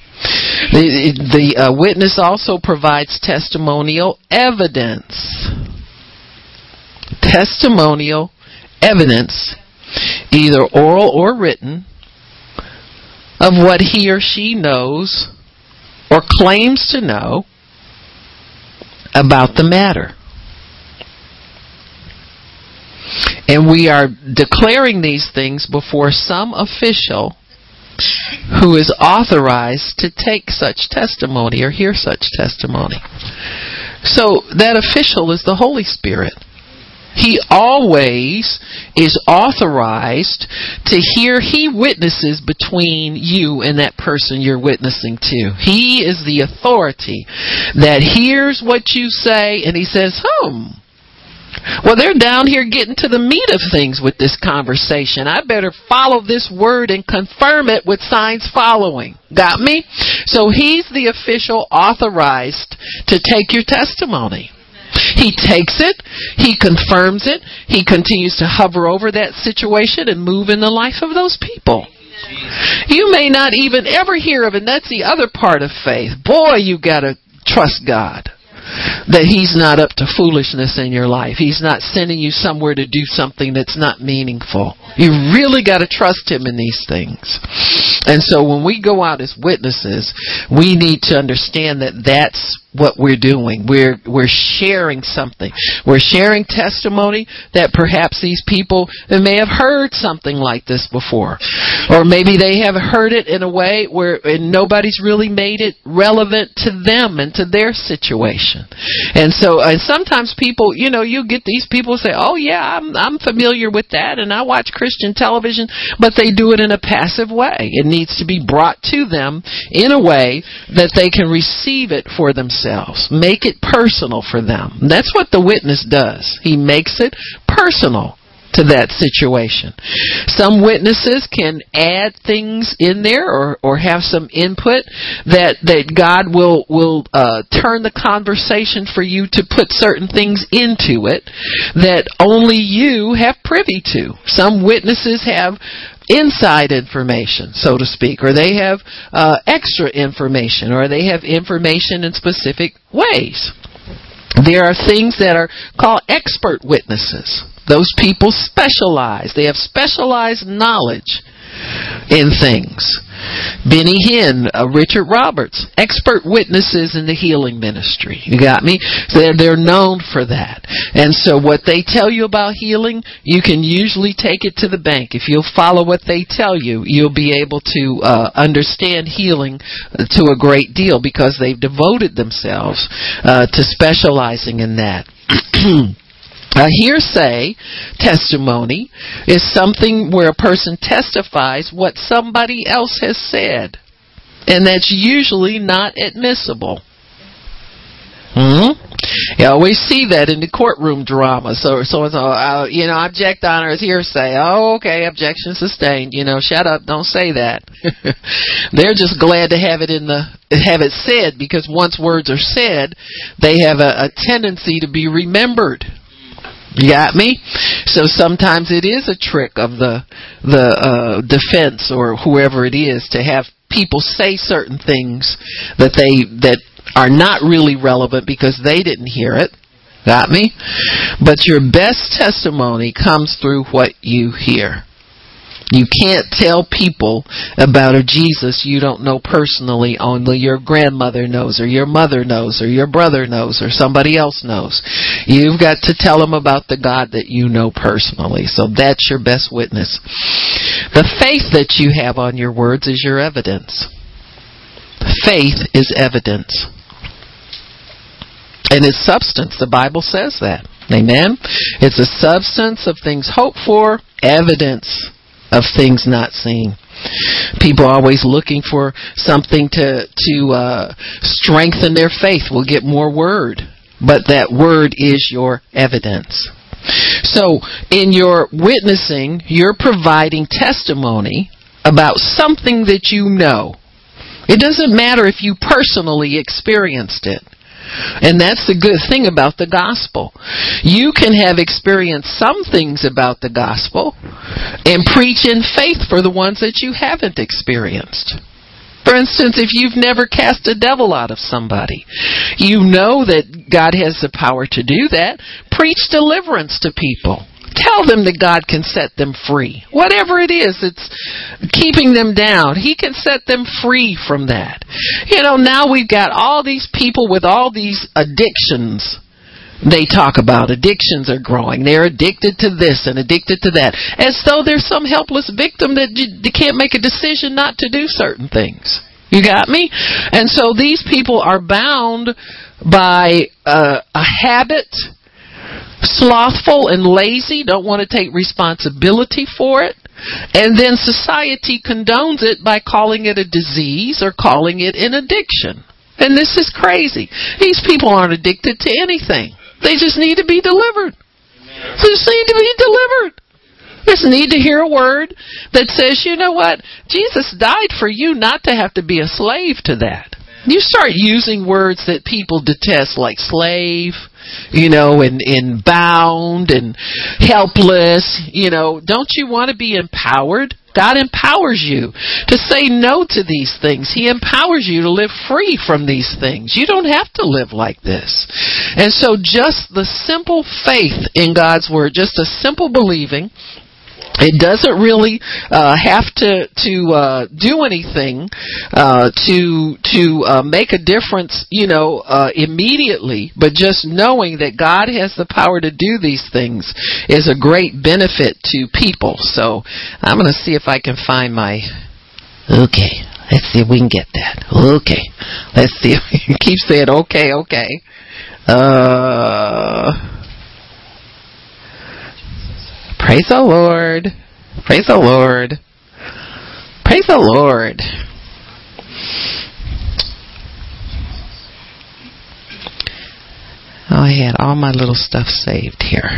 The, the uh, witness also provides testimonial evidence. Testimonial evidence, either oral or written, of what he or she knows or claims to know about the matter. And we are declaring these things before some official who is authorized to take such testimony or hear such testimony. So that official is the Holy Spirit. He always is authorized to hear. He witnesses between you and that person you're witnessing to. He is the authority that hears what you say and he says, hmm. Well, they're down here getting to the meat of things with this conversation. I better follow this word and confirm it with signs following. Got me? So he's the official authorized to take your testimony. He takes it, he confirms it, he continues to hover over that situation and move in the life of those people. You may not even ever hear of it, and that's the other part of faith. Boy, you gotta trust God that he's not up to foolishness in your life. He's not sending you somewhere to do something that's not meaningful. You really got to trust him in these things. And so when we go out as witnesses, we need to understand that that's what we're doing. We're we're sharing something. We're sharing testimony that perhaps these people may have heard something like this before, or maybe they have heard it in a way where and nobody's really made it relevant to them and to their situation. And so, and sometimes people, you know, you get these people say, "Oh yeah, I'm I'm familiar with that, and I watch Christian television," but they do it in a passive way. It needs to be brought to them in a way that they can receive it for themselves themselves. Make it personal for them. That's what the witness does. He makes it personal to that situation. Some witnesses can add things in there or, or have some input that, that God will, will uh, turn the conversation for you to put certain things into it that only you have privy to. Some witnesses have inside information, so to speak, or they have uh, extra information, or they have information in specific ways. There are things that are called expert witnesses. Those people specialize. They have specialized knowledge in things. Benny Hinn, uh, Richard Roberts, expert witnesses in the healing ministry. You got me? They're, they're known for that. And so what they tell you about healing, you can usually take it to the bank. If you'll follow what they tell you, you'll be able to uh, understand healing to a great deal because they've devoted themselves uh, to specializing in that. A hearsay testimony is something where a person testifies what somebody else has said, and that's usually not admissible. Hmm? You always see that in the courtroom drama. So, so, so, uh, you know, object honor is hearsay. Oh, okay, objection sustained. You know, shut up, don't say that. They're just glad to have it in the, have it said because once words are said, they have a, a tendency to be remembered. You got me? So sometimes it is a trick of the the uh, defense or whoever it is to have people say certain things that they that are not really relevant because they didn't hear it. Got me? But your best testimony comes through what you hear. You can't tell people about a Jesus you don't know personally, only your grandmother knows, or your mother knows, or your brother knows, or somebody else knows. You've got to tell them about the God that you know personally. So that's your best witness. The faith that you have on your words is your evidence. Faith is evidence. And it's substance. The Bible says that. Amen. It's a substance of things hoped for, evidence of things not seen. People are always looking for something to to uh, strengthen their faith. We'll get more word, but that word is your evidence. So, in your witnessing, you're providing testimony about something that you know. It doesn't matter if you personally experienced it. And that's the good thing about the gospel. You can have experienced some things about the gospel and preach in faith for the ones that you haven't experienced. For instance, if you've never cast a devil out of somebody, you know that God has the power to do that. Preach deliverance to people. Tell them that God can set them free. Whatever it is that's keeping them down, He can set them free from that. You know, now we've got all these people with all these addictions they talk about addictions are growing. They're addicted to this and addicted to that. As though there's some helpless victim that can't make a decision not to do certain things. You got me? And so these people are bound by uh, a habit slothful and lazy, don't want to take responsibility for it. And then society condones it by calling it a disease or calling it an addiction. And this is crazy. These people aren't addicted to anything. They just need to be delivered. They just need to be delivered. Just need to hear a word that says, you know what? Jesus died for you not to have to be a slave to that. You start using words that people detest like slave, you know, and, and bound and helpless, you know, don't you want to be empowered? God empowers you to say no to these things. He empowers you to live free from these things. You don't have to live like this. And so just the simple faith in God's Word, just a simple believing, it doesn't really uh, have to to uh, do anything uh, to to uh, make a difference, you know, uh, immediately. But just knowing that God has the power to do these things is a great benefit to people. So I'm going to see if I can find my. Okay, let's see if we can get that. Okay, let's see. Keep saying okay, okay. Uh. Praise the Lord. Praise the Lord. Praise the Lord. Oh, I had all my little stuff saved here.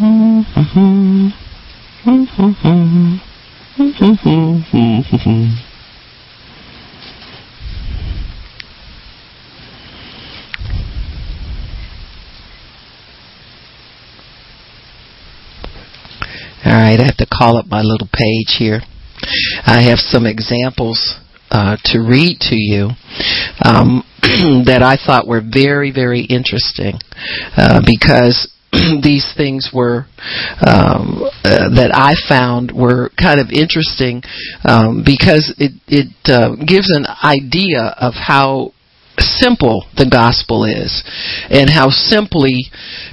Mm-hmm. Mm-hmm. Mm-hmm. All right, I have to call up my little page here. I have some examples uh, to read to you um, that I thought were very, very interesting uh, because these things were um, uh, that I found were kind of interesting um, because it it uh, gives an idea of how simple the gospel is and how simply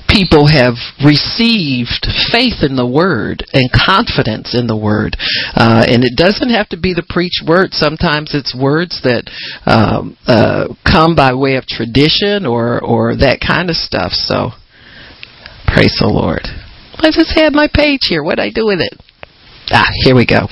people have received faith in the word and confidence in the word. Uh, and it doesn't have to be the preached word. Sometimes it's words that um, uh, come by way of tradition or or that kind of stuff. So praise the lord. I just had my page here. What i do with it? Ah here we go.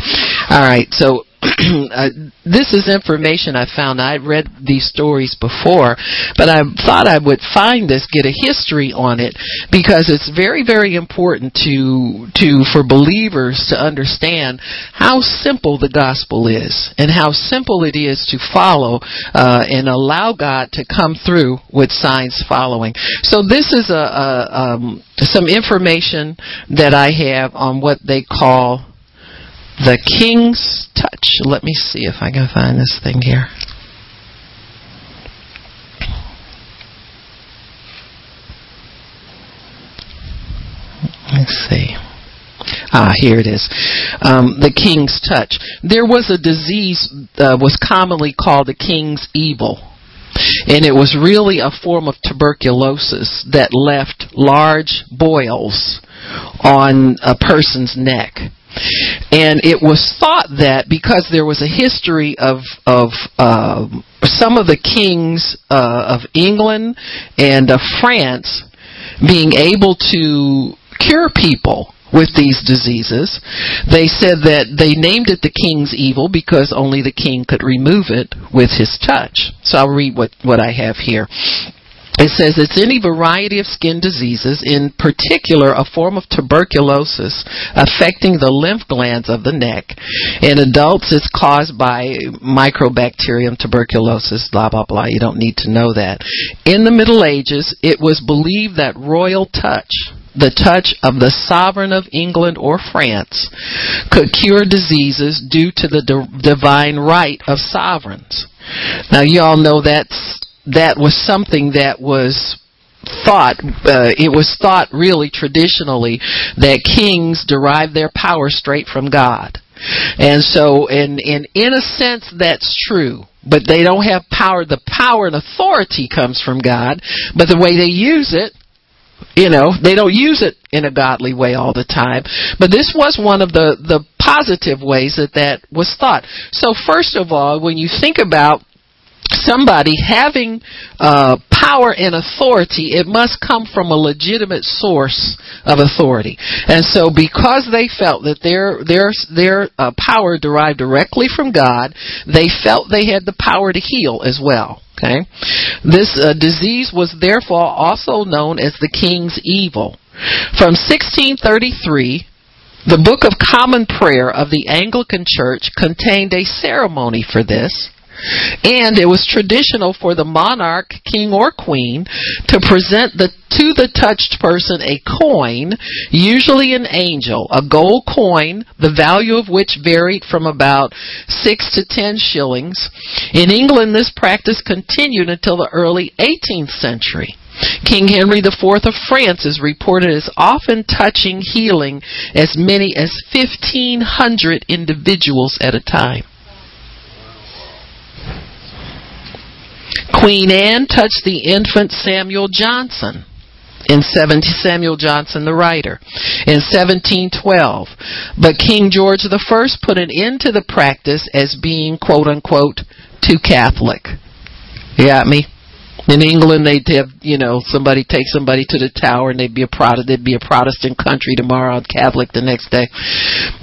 All right so uh, this is information I found. I'd read these stories before, but I thought I would find this, get a history on it, because it's very, very important to to for believers to understand how simple the gospel is and how simple it is to follow uh, and allow God to come through with signs following. So this is a, a um, some information that I have on what they call the King's Touch. Let me see if I can find this thing here. Let's see. Ah, here it is. Um, the king's touch. There was a disease uh, was commonly called the king's evil, and it was really a form of tuberculosis that left large boils on a person's neck and it was thought that because there was a history of of uh, some of the kings uh, of England and of France being able to cure people with these diseases. They said that they named it the king's evil because only the king could remove it with his touch. So I'll read what, what I have here. It says it's any variety of skin diseases, in particular a form of tuberculosis affecting the lymph glands of the neck. In adults, it's caused by Mycobacterium tuberculosis, blah, blah, blah. You don't need to know that. In the Middle Ages, it was believed that royal touch, the touch of the sovereign of England or France, could cure diseases due to the divine right of sovereigns. Now, you all know that's that was something that was thought uh, it was thought really traditionally that kings derived their power straight from God. And so in in in a sense that's true. But they don't have power. The power and authority comes from God, but the way they use it you know they don't use it in a godly way all the time but this was one of the the positive ways that that was thought so first of all when you think about somebody having uh, power and authority, it must come from a legitimate source of authority. And so, because they felt that their their their uh, power derived directly from God, they felt they had the power to heal as well. Okay, this uh, disease was therefore also known as the king's evil. From 1633 the Book of Common Prayer of the Anglican Church contained a ceremony for this, and it was traditional for the monarch, king or queen, to present the, to the touched person a coin, usually an angel, a gold coin, the value of which varied from about six to ten shillings. In England, this practice continued until the early 18th century. King Henry IV of France is reported as often touching, healing as many as 1,500 individuals at a time. Queen Anne touched the infant Samuel Johnson. In 70 Samuel Johnson the writer. In 1712 but King George I put an end to the practice as being quote unquote too catholic. You got me? In England they'd have you know somebody take somebody to the tower and they'd be a Protestant they'd be a Protestant country tomorrow Catholic the next day.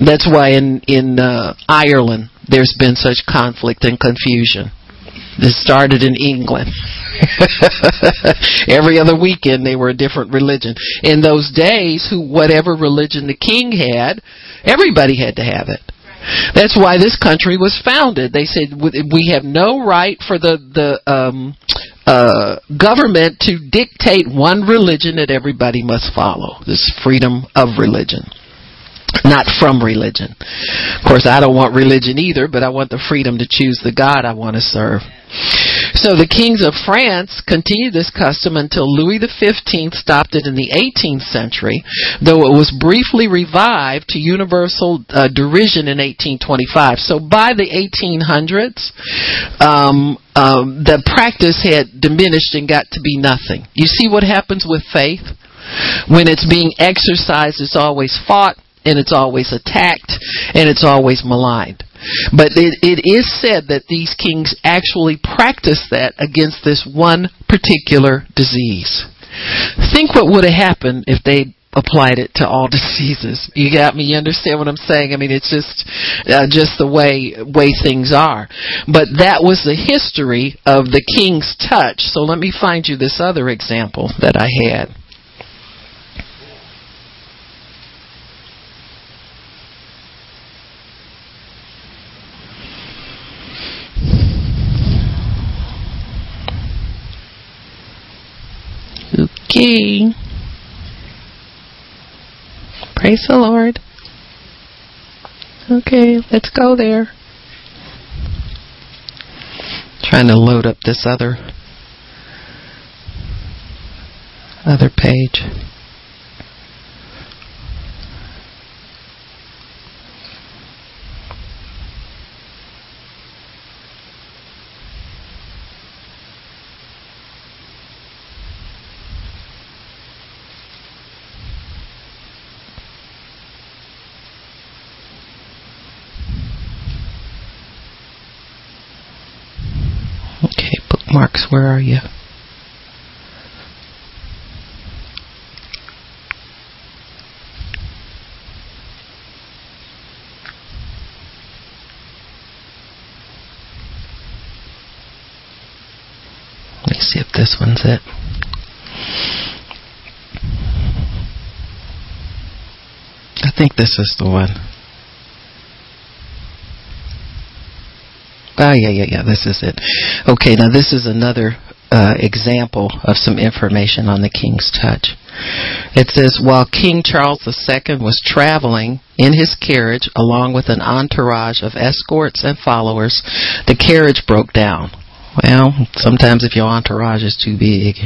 That's why in in uh, Ireland there's been such conflict and confusion this started in England. Every other weekend they were a different religion. In those days, who whatever religion the king had, everybody had to have it. That's why this country was founded. They said we have no right for the the um, uh, government to dictate one religion that everybody must follow. This freedom of religion not from religion. Of course, I don't want religion either, but I want the freedom to choose the God I want to serve. So the kings of France continued this custom until Louis XV stopped it in the 18th century, though it was briefly revived to universal uh, derision in 1825. So by the 1800s, um, um, the practice had diminished and got to be nothing. You see what happens with faith? When it's being exercised, it's always fought and it's always attacked and it's always maligned. But it, it is said that these kings actually practiced that against this one particular disease. Think what would have happened if they applied it to all diseases. You got me? You understand what I'm saying? I mean, it's just uh, just the way way things are. But that was the history of the king's touch. So let me find you this other example that I had. Okay. Praise the Lord. Okay, let's go there. Trying to load up this other other page. marks, where are you? Let's see if this one's it. I think this is the one. Ah, yeah, yeah, yeah. This is it. Okay, now this is another uh, example of some information on the king's touch. It says, while King Charles II was traveling in his carriage along with an entourage of escorts and followers, the carriage broke down. Well, sometimes if your entourage is too big,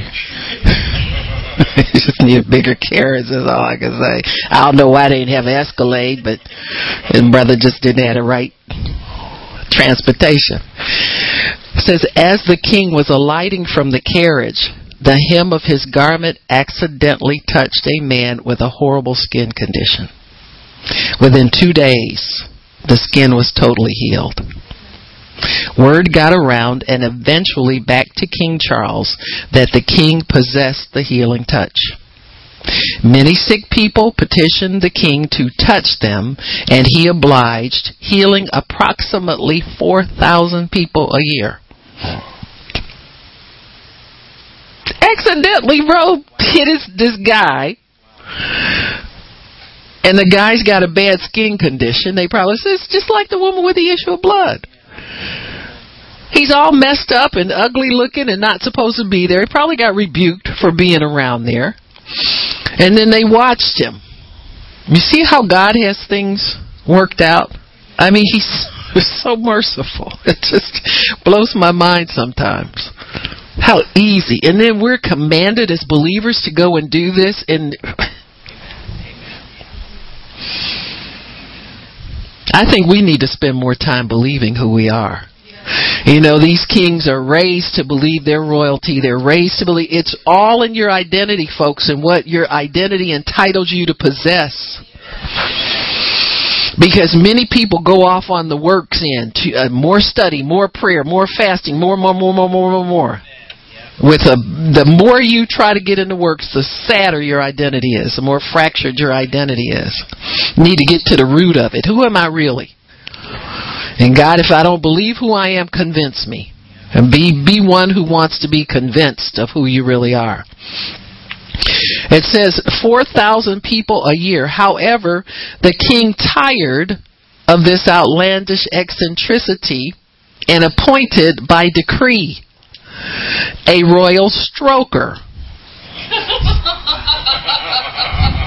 you just need a bigger carriage. Is all I can say. I don't know why they didn't have Escalade, but his brother just didn't have the right transportation. Says, as the king was alighting from the carriage, the hem of his garment accidentally touched a man with a horrible skin condition. Within two days, the skin was totally healed. Word got around and eventually back to King Charles that the king possessed the healing touch. Many sick people petitioned the king to touch them, and he obliged, healing approximately 4,000 people a year. Accidentally, bro, hit his, this guy, and the guy's got a bad skin condition. They probably say it's just like the woman with the issue of blood. He's all messed up and ugly looking and not supposed to be there. He probably got rebuked for being around there. And then they watched him. You see how God has things worked out? I mean, he's so merciful. It just blows my mind sometimes. How easy. And then we're commanded as believers to go and do this and I think we need to spend more time believing who we are. You know, these kings are raised to believe their royalty. They're raised to believe it's all in your identity, folks, and what your identity entitles you to possess. Because many people go off on the works end, to, uh, more study, more prayer, more fasting, more, more, more, more, more, more, more. With a, the more you try to get into works, the sadder your identity is, the more fractured your identity is. Need to get to the root of it. Who am I really? And God, if I don't believe who I am, convince me. And be, be one who wants to be convinced of who you really are. It says 4,000 people a year. However, the king tired of this outlandish eccentricity and appointed by decree a royal stroker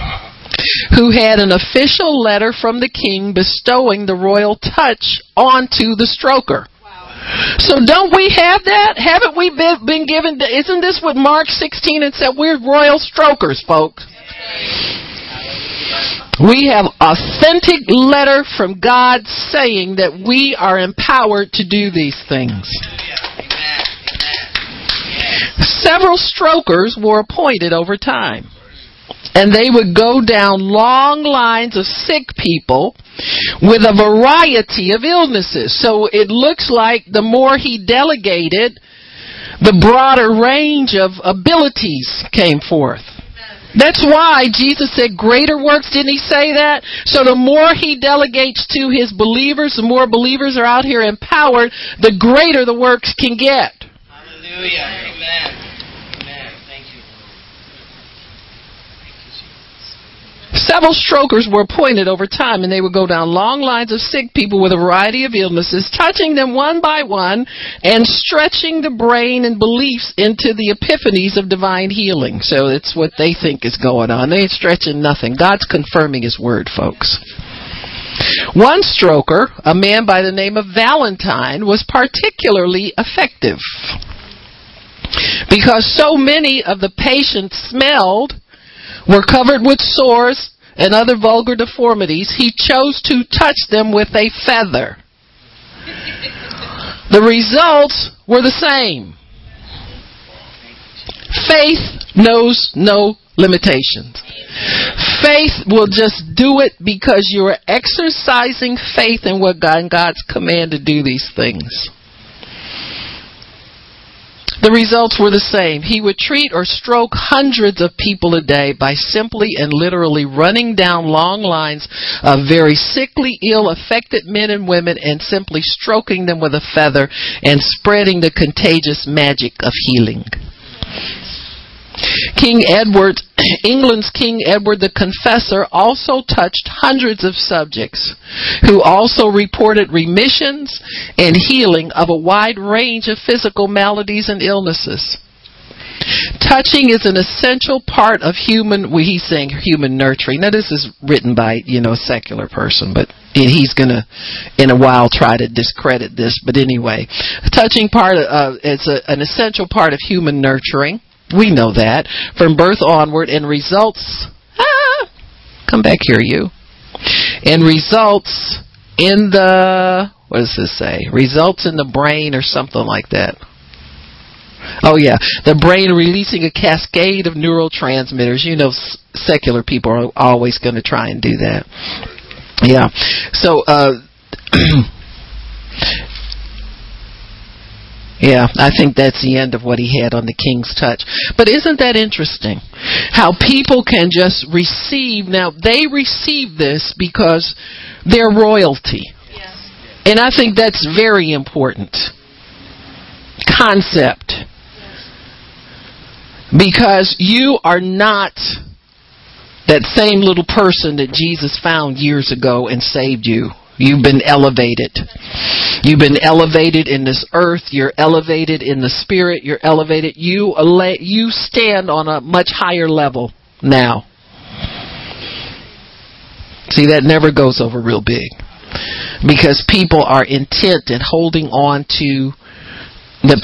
who had an official letter from the king bestowing the royal touch onto the stroker. So don't we have that? Haven't we been, given? Isn't this what Mark 16 and said? We're royal strokers, folks. We have authentic letter from God saying that we are empowered to do these things. Several strokers were appointed over time and they would go down long lines of sick people with a variety of illnesses. So it looks like the more he delegated, the broader range of abilities came forth. That's why Jesus said greater works. Didn't he say that? So the more he delegates to his believers, the more believers are out here empowered, the greater the works can get. Hallelujah. Amen. Several strokers were appointed over time, and they would go down long lines of sick people with a variety of illnesses, touching them one by one and stretching the brain and beliefs into the epiphanies of divine healing. So it's what they think is going on. They ain't stretching nothing. God's confirming His word, folks. One stroker, a man by the name of Valentine, was particularly effective because so many of the patients smelled were covered with sores and other vulgar deformities, he chose to touch them with a feather. the results were the same. Faith knows no limitations. Faith will just do it because you are exercising faith in what God God's command to do these things. The results were the same. He would treat or stroke hundreds of people a day by simply and literally running down long lines of very sickly, ill, affected men and women and simply stroking them with a feather and spreading the contagious magic of healing. King Edward, England's King Edward the Confessor also touched hundreds of subjects who also reported remissions and healing of a wide range of physical maladies and illnesses. Touching is an essential part of human, well, he's saying human nurturing. Now this is written by, you know, a secular person, but he's gonna, in a while, try to discredit this. But anyway, touching part uh, it's a, an essential part of human nurturing. We know that from birth onward and results, ah, come back here, you. And results in the, what does this say? Results in the brain or something like that. Oh yeah, the brain releasing a cascade of neurotransmitters. You know, secular people are always going to try and do that. Yeah. So, uh, yeah, I think that's the end of what he had on the king's touch. But isn't that interesting? How people can just receive. Now, they receive this because they're royalty. Yes. And I think that's very important concept because you are not that same little person that Jesus found years ago and saved you. You've been elevated. You've been elevated in this earth. You're elevated in the spirit. You're elevated. You you stand on a much higher level now. See, that never goes over real big because people are intent in holding on to the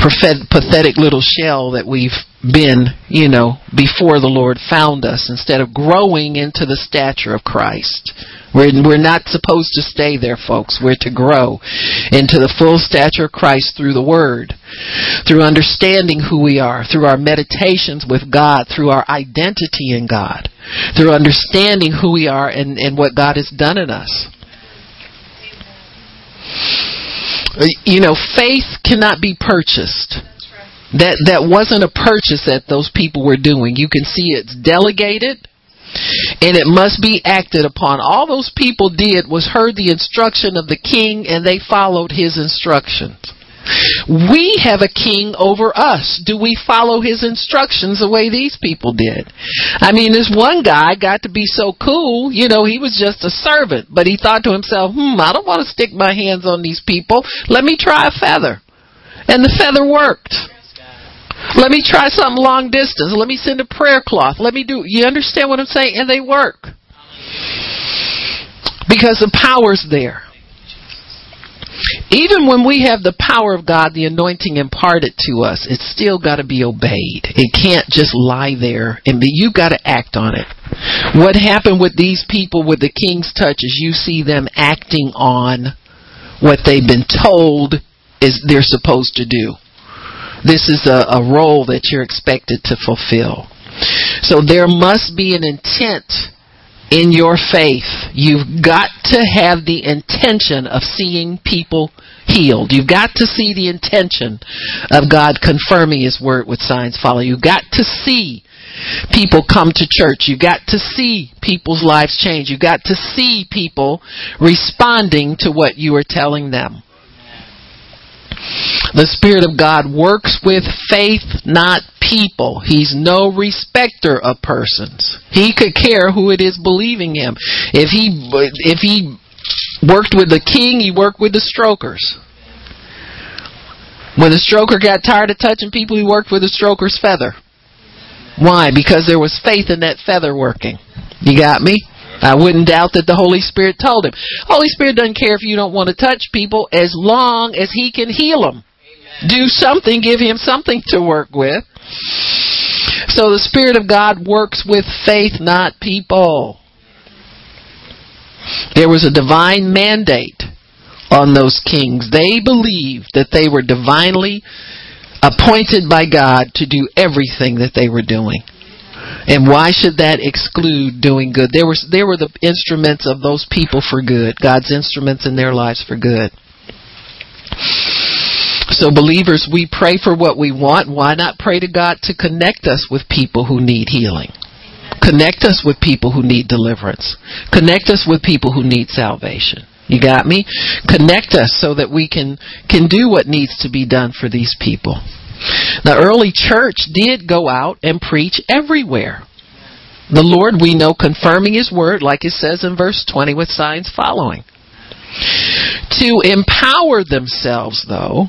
pathetic little shell that we've been, you know, before the Lord found us instead of growing into the stature of Christ. We're, we're not supposed to stay there, folks. We're to grow into the full stature of Christ through the Word, through understanding who we are, through our meditations with God, through our identity in God, through understanding who we are and, and what God has done in us. You know, faith cannot be purchased. That that wasn't a purchase that those people were doing. You can see it's delegated and it must be acted upon. All those people did was heard the instruction of the king and they followed his instructions. We have a king over us. Do we follow his instructions the way these people did? I mean, this one guy got to be so cool, you know, he was just a servant, but he thought to himself, hmm, I don't want to stick my hands on these people. Let me try a feather. And the feather worked. Let me try something long distance. Let me send a prayer cloth. Let me do, you understand what I'm saying? And they work. Because the power's there. Even when we have the power of God, the anointing imparted to us, it's still got to be obeyed. It can't just lie there and be, you've got to act on it. What happened with these people with the king's touch is you see them acting on what they've been told is they're supposed to do. This is a, a role that you're expected to fulfill. So there must be an intent in your faith, you've got to have the intention of seeing people healed. You've got to see the intention of God confirming His word with signs follow. You've got to see people come to church. You've got to see people's lives change. You've got to see people responding to what you are telling them. The Spirit of God works with faith, not people. He's no respecter of persons. He could care who it is believing him. If he if he worked with the king, he worked with the strokers. When the stroker got tired of touching people, he worked with the stroker's feather. Why? Because there was faith in that feather working. You got me? I wouldn't doubt that the Holy Spirit told him. Holy Spirit doesn't care if you don't want to touch people as long as He can heal them. Amen. Do something, give Him something to work with. So the Spirit of God works with faith, not people. There was a divine mandate on those kings. They believed that they were divinely appointed by God to do everything that they were doing. And why should that exclude doing good? There was there were the instruments of those people for good, God's instruments in their lives for good. So believers, we pray for what we want. Why not pray to God to connect us with people who need healing? Connect us with people who need deliverance. Connect us with people who need salvation. You got me? Connect us so that we can can do what needs to be done for these people. The early church did go out and preach everywhere. The Lord, we know, confirming His word, like it says in verse 20, with signs following. To empower themselves, though,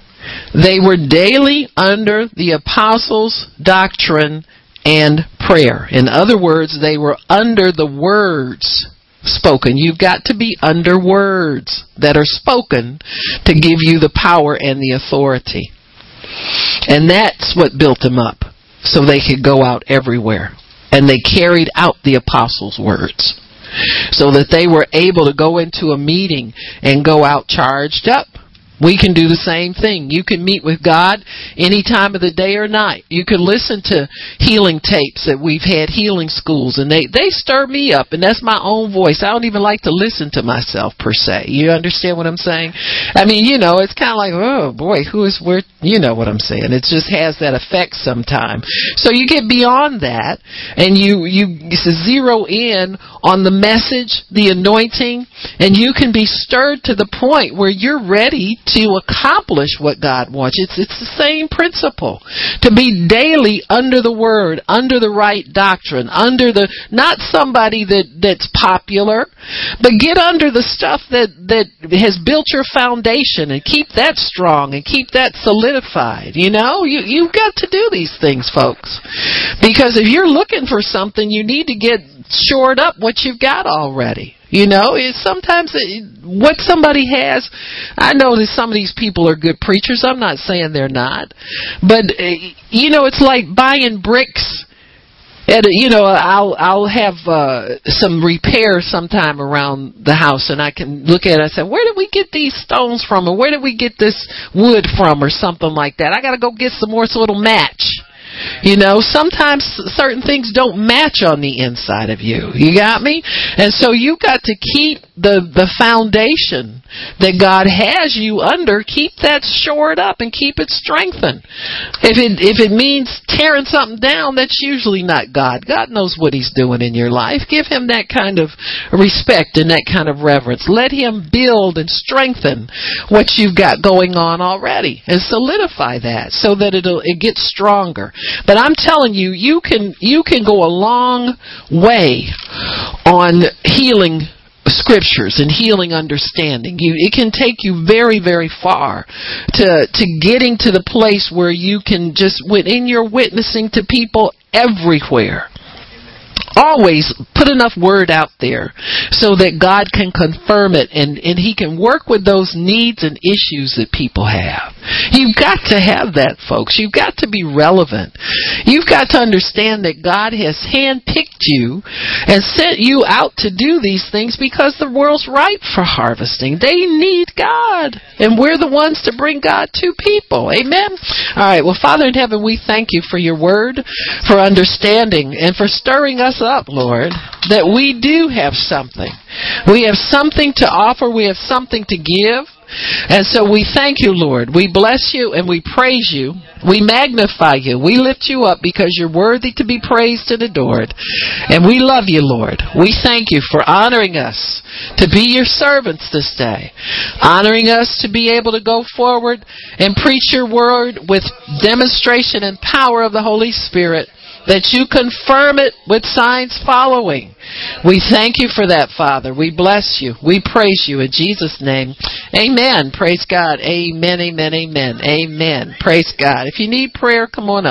they were daily under the apostles' doctrine and prayer. In other words, they were under the words spoken. You've got to be under words that are spoken to give you the power and the authority. And that's what built them up so they could go out everywhere. And they carried out the apostles' words so that they were able to go into a meeting and go out charged up we can do the same thing. You can meet with God any time of the day or night. You can listen to healing tapes that we've had healing schools and they, they stir me up and that's my own voice. I don't even like to listen to myself per se. You understand what I'm saying? I mean, you know, it's kind of like, oh boy, who is where, you know what I'm saying. It just has that effect sometimes. So you get beyond that and you, you zero in on the message, the anointing, and you can be stirred to the point where you're ready to accomplish what God wants. It's, it's the same principle. To be daily under the word, under the right doctrine, under the, not somebody that, that's popular, but get under the stuff that, that has built your foundation and keep that strong and keep that solidified. You know, you, you've got to do these things, folks. Because if you're looking for something, you need to get shored up what you've got already. You know, it's sometimes it, what somebody has. I know that some of these people are good preachers. I'm not saying they're not, but uh, you know, it's like buying bricks. And you know, I'll I'll have uh, some repair sometime around the house, and I can look at it and say, "Where did we get these stones from, or where did we get this wood from, or something like that?" I got to go get some more so it'll match you know, sometimes certain things don't match on the inside of you. You got me? And so you got to keep the the foundation that God has you under, keep that shored up and keep it strengthened. If it if it means tearing something down, that's usually not God. God knows what he's doing in your life. Give him that kind of respect and that kind of reverence. Let him build and strengthen what you've got going on already and solidify that so that it'll it gets stronger. But I'm telling you, you can you can go a long way on healing scriptures and healing understanding. You, it can take you very, very far to to getting to the place where you can just within your witnessing to people everywhere always put enough word out there so that God can confirm it and, and He can work with those needs and issues that people have. You've got to have that, folks. You've got to be relevant. You've got to understand that God has handpicked you and sent you out to do these things because the world's ripe for harvesting. They need God. And we're the ones to bring God to people. Amen? All right. Well, Father in heaven, we thank you for your word, for understanding, and for stirring us up, Lord, that we do have something. We have something to offer. We have something to give. And so we thank you, Lord. We bless you and we praise you. We magnify you. We lift you up because you're worthy to be praised and adored. And we love you, Lord. We thank you for honoring us to be your servants this day. Honoring us to be able to go forward and preach your word with demonstration and power of the Holy Spirit that you confirm it with signs following. We thank you for that, Father. We bless you. We praise you in Jesus' name. Amen. Praise God. Amen, amen, amen. Amen. Praise God. If you need prayer, come on up.